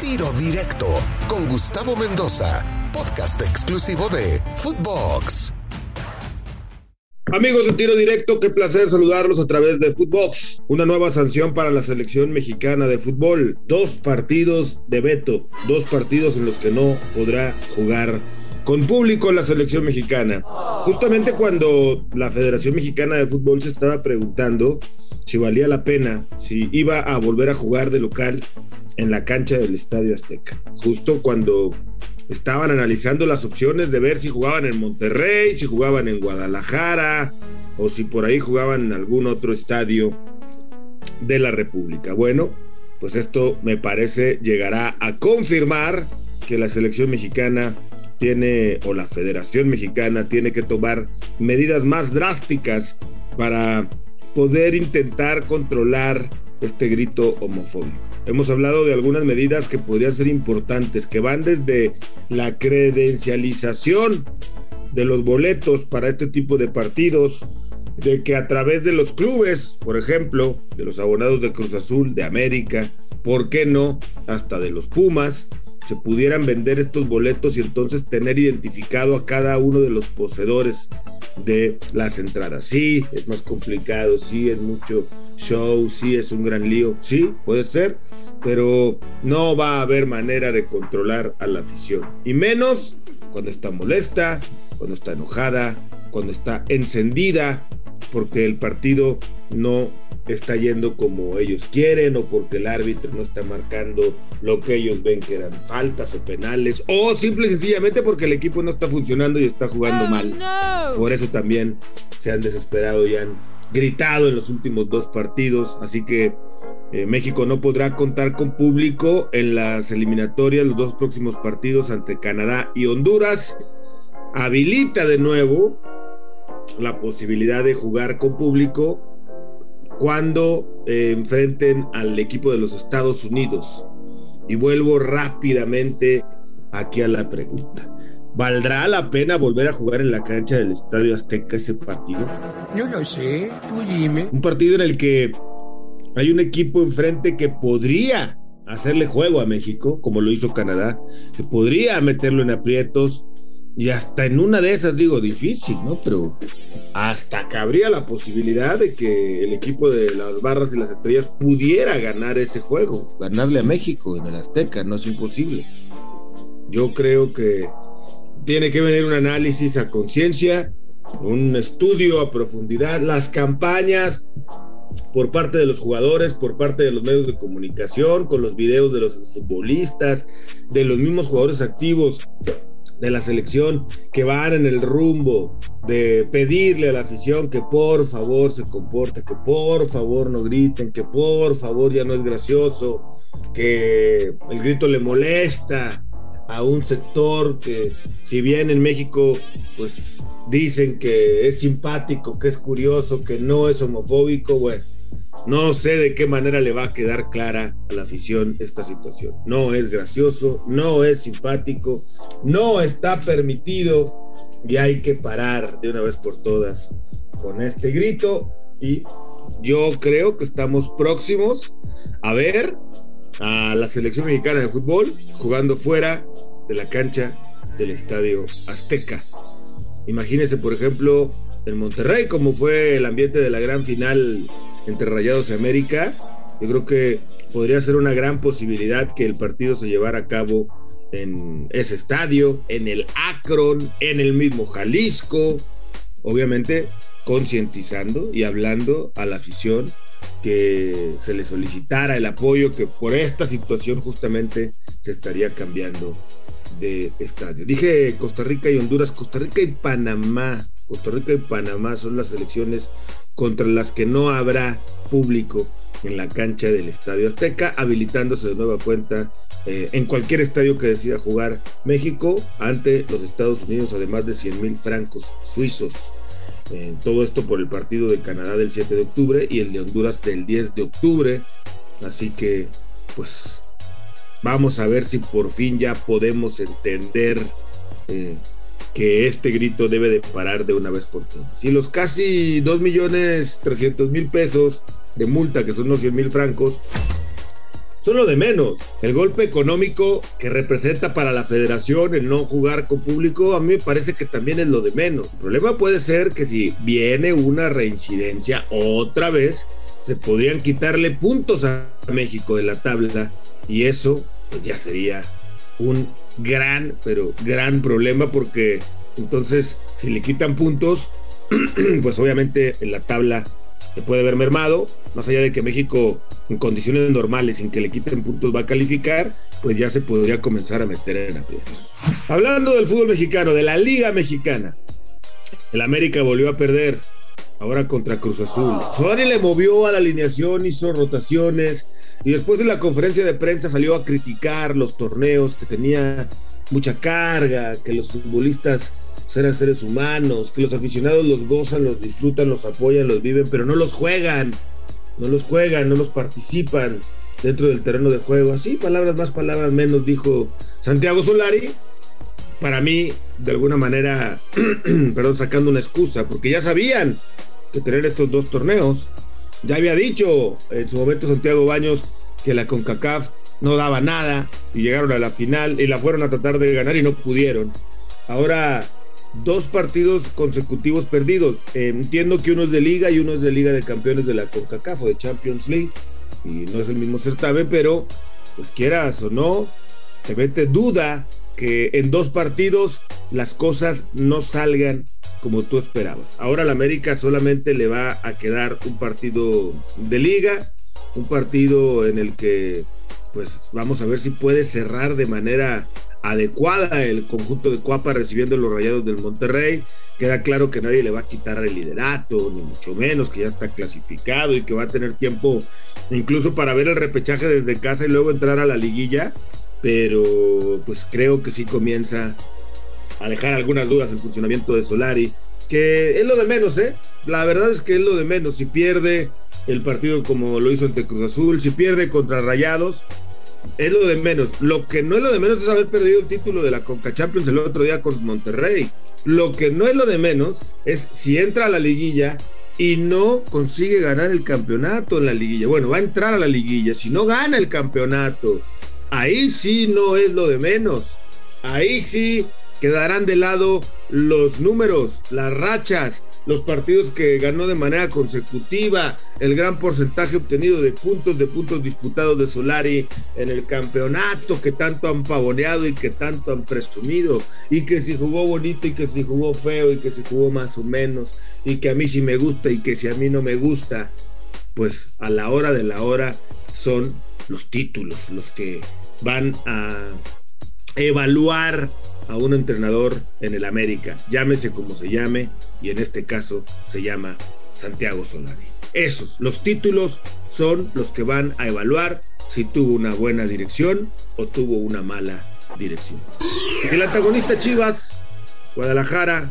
Tiro Directo con Gustavo Mendoza, podcast exclusivo de Footbox. Amigos de Tiro Directo, qué placer saludarlos a través de Footbox. Una nueva sanción para la selección mexicana de fútbol. Dos partidos de veto, dos partidos en los que no podrá jugar con público la selección mexicana. Justamente cuando la Federación Mexicana de Fútbol se estaba preguntando si valía la pena, si iba a volver a jugar de local en la cancha del Estadio Azteca. Justo cuando estaban analizando las opciones de ver si jugaban en Monterrey, si jugaban en Guadalajara o si por ahí jugaban en algún otro estadio de la República. Bueno, pues esto me parece llegará a confirmar que la selección mexicana tiene, o la Federación Mexicana tiene que tomar medidas más drásticas para poder intentar controlar este grito homofóbico. Hemos hablado de algunas medidas que podrían ser importantes, que van desde la credencialización de los boletos para este tipo de partidos, de que a través de los clubes, por ejemplo, de los abonados de Cruz Azul, de América, ¿por qué no? Hasta de los Pumas, se pudieran vender estos boletos y entonces tener identificado a cada uno de los poseedores de las entradas. Sí, es más complicado, sí, es mucho show, sí, es un gran lío, sí, puede ser, pero no va a haber manera de controlar a la afición. Y menos cuando está molesta, cuando está enojada, cuando está encendida, porque el partido no está yendo como ellos quieren o porque el árbitro no está marcando lo que ellos ven que eran faltas o penales o simple y sencillamente porque el equipo no está funcionando y está jugando oh, mal. Por eso también se han desesperado y han gritado en los últimos dos partidos, así que eh, México no podrá contar con público en las eliminatorias, los dos próximos partidos ante Canadá y Honduras. Habilita de nuevo la posibilidad de jugar con público cuando eh, enfrenten al equipo de los Estados Unidos. Y vuelvo rápidamente aquí a la pregunta. ¿Valdrá la pena volver a jugar en la cancha del Estadio Azteca ese partido? Yo lo sé, tú dime. Un partido en el que hay un equipo enfrente que podría hacerle juego a México, como lo hizo Canadá, que podría meterlo en aprietos, y hasta en una de esas digo difícil, ¿no? Pero hasta cabría la posibilidad de que el equipo de las barras y las estrellas pudiera ganar ese juego, ganarle a México en el Azteca, no es imposible. Yo creo que tiene que venir un análisis a conciencia, un estudio a profundidad, las campañas por parte de los jugadores, por parte de los medios de comunicación, con los videos de los futbolistas, de los mismos jugadores activos de la selección que van en el rumbo de pedirle a la afición que por favor se comporte, que por favor no griten, que por favor ya no es gracioso, que el grito le molesta a un sector que si bien en México pues dicen que es simpático, que es curioso, que no es homofóbico, bueno, no sé de qué manera le va a quedar clara a la afición esta situación. No es gracioso, no es simpático, no está permitido y hay que parar de una vez por todas con este grito y yo creo que estamos próximos a ver a la selección mexicana de fútbol jugando fuera de la cancha del Estadio Azteca. Imagínense, por ejemplo, en Monterrey, como fue el ambiente de la gran final entre Rayados y América. Yo creo que podría ser una gran posibilidad que el partido se llevara a cabo en ese estadio, en el Akron, en el mismo Jalisco, obviamente concientizando y hablando a la afición que se le solicitara el apoyo que por esta situación justamente se estaría cambiando de estadio. Dije Costa Rica y Honduras, Costa Rica y Panamá. Costa Rica y Panamá son las elecciones contra las que no habrá público en la cancha del Estadio Azteca, habilitándose de nueva cuenta eh, en cualquier estadio que decida jugar México ante los Estados Unidos, además de 100 mil francos suizos. Eh, todo esto por el partido de Canadá del 7 de octubre y el de Honduras del 10 de octubre. Así que, pues, vamos a ver si por fin ya podemos entender eh, que este grito debe de parar de una vez por todas. Y los casi 2 millones 300 mil pesos de multa, que son los 100 mil francos, son lo de menos. El golpe económico que representa para la federación el no jugar con público, a mí me parece que también es lo de menos. El problema puede ser que si viene una reincidencia otra vez, se podrían quitarle puntos a México de la tabla y eso pues ya sería un gran, pero gran problema porque entonces si le quitan puntos, pues obviamente en la tabla se puede ver mermado, más allá de que México en condiciones normales, sin que le quiten puntos, va a calificar, pues ya se podría comenzar a meter en aprietos. Hablando del fútbol mexicano, de la Liga Mexicana, el América volvió a perder, ahora contra Cruz Azul. Solari le movió a la alineación, hizo rotaciones y después de la conferencia de prensa salió a criticar los torneos que tenía mucha carga, que los futbolistas eran seres humanos, que los aficionados los gozan, los disfrutan, los apoyan, los viven, pero no los juegan, no los juegan, no los participan dentro del terreno de juego. Así, palabras más, palabras menos, dijo Santiago Solari. Para mí, de alguna manera, perdón, sacando una excusa, porque ya sabían que tener estos dos torneos. Ya había dicho en su momento Santiago Baños que la CONCACAF no daba nada y llegaron a la final y la fueron a tratar de ganar y no pudieron. Ahora dos partidos consecutivos perdidos. Entiendo que uno es de liga y uno es de liga de campeones de la CONCACAF o de Champions League y no es el mismo certamen, pero pues quieras o no, te mete duda que en dos partidos las cosas no salgan como tú esperabas. Ahora la América solamente le va a quedar un partido de liga, un partido en el que pues vamos a ver si puede cerrar de manera adecuada el conjunto de Cuapa recibiendo los rayados del Monterrey. Queda claro que nadie le va a quitar el liderato, ni mucho menos, que ya está clasificado y que va a tener tiempo incluso para ver el repechaje desde casa y luego entrar a la liguilla. Pero pues creo que sí comienza a dejar algunas dudas el funcionamiento de Solari, que es lo de menos, ¿eh? La verdad es que es lo de menos. Si pierde el partido como lo hizo ante Cruz Azul, si pierde contra Rayados, es lo de menos. Lo que no es lo de menos es haber perdido el título de la Conca Champions el otro día con Monterrey. Lo que no es lo de menos es si entra a la liguilla y no consigue ganar el campeonato en la liguilla. Bueno, va a entrar a la liguilla. Si no gana el campeonato, ahí sí no es lo de menos. Ahí sí quedarán de lado los números, las rachas, los partidos que ganó de manera consecutiva, el gran porcentaje obtenido de puntos, de puntos disputados de Solari en el campeonato que tanto han pavoneado y que tanto han presumido, y que si jugó bonito y que si jugó feo y que si jugó más o menos, y que a mí sí me gusta y que si a mí no me gusta, pues a la hora de la hora son los títulos los que van a evaluar a un entrenador en el América, llámese como se llame, y en este caso se llama Santiago Solari. Esos, los títulos son los que van a evaluar si tuvo una buena dirección o tuvo una mala dirección. El antagonista Chivas, Guadalajara,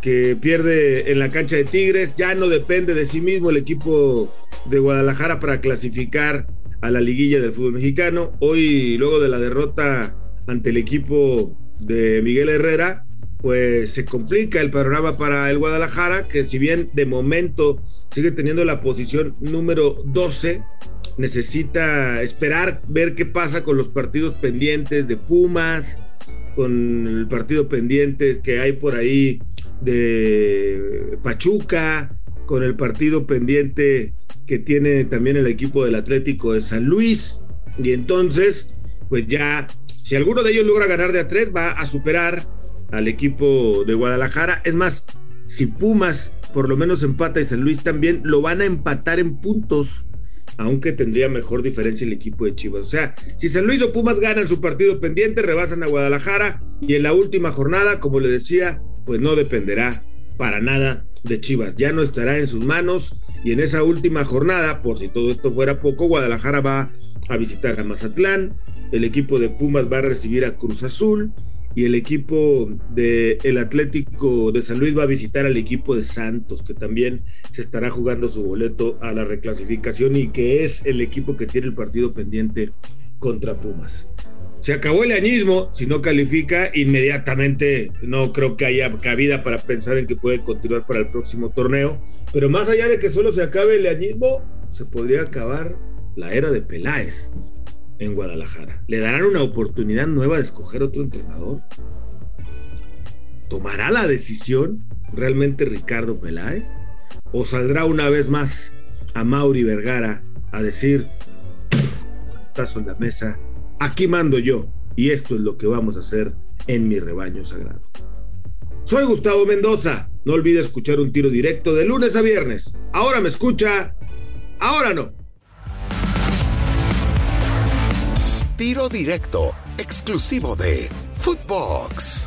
que pierde en la cancha de Tigres, ya no depende de sí mismo el equipo de Guadalajara para clasificar a la liguilla del fútbol mexicano. Hoy, luego de la derrota ante el equipo de Miguel Herrera, pues se complica el panorama para el Guadalajara, que si bien de momento sigue teniendo la posición número 12, necesita esperar ver qué pasa con los partidos pendientes de Pumas, con el partido pendiente que hay por ahí de Pachuca, con el partido pendiente que tiene también el equipo del Atlético de San Luis. Y entonces, pues ya si alguno de ellos logra ganar de a tres, va a superar al equipo de Guadalajara. Es más, si Pumas por lo menos empata y San Luis también, lo van a empatar en puntos, aunque tendría mejor diferencia el equipo de Chivas. O sea, si San Luis o Pumas ganan su partido pendiente, rebasan a Guadalajara y en la última jornada, como le decía, pues no dependerá para nada de Chivas. Ya no estará en sus manos y en esa última jornada, por si todo esto fuera poco, Guadalajara va a visitar a Mazatlán, el equipo de Pumas va a recibir a Cruz Azul y el equipo de el Atlético de San Luis va a visitar al equipo de Santos, que también se estará jugando su boleto a la reclasificación y que es el equipo que tiene el partido pendiente contra Pumas. Se acabó el añismo, si no califica, inmediatamente no creo que haya cabida para pensar en que puede continuar para el próximo torneo, pero más allá de que solo se acabe el añismo, se podría acabar la era de Peláez en Guadalajara? ¿Le darán una oportunidad nueva de escoger otro entrenador? ¿Tomará la decisión realmente Ricardo Peláez? ¿O saldrá una vez más a Mauri Vergara a decir, tazo en la mesa, aquí mando yo y esto es lo que vamos a hacer en mi rebaño sagrado? Soy Gustavo Mendoza. No olvide escuchar un tiro directo de lunes a viernes. Ahora me escucha, ahora no. Tiro directo, exclusivo de Footbox.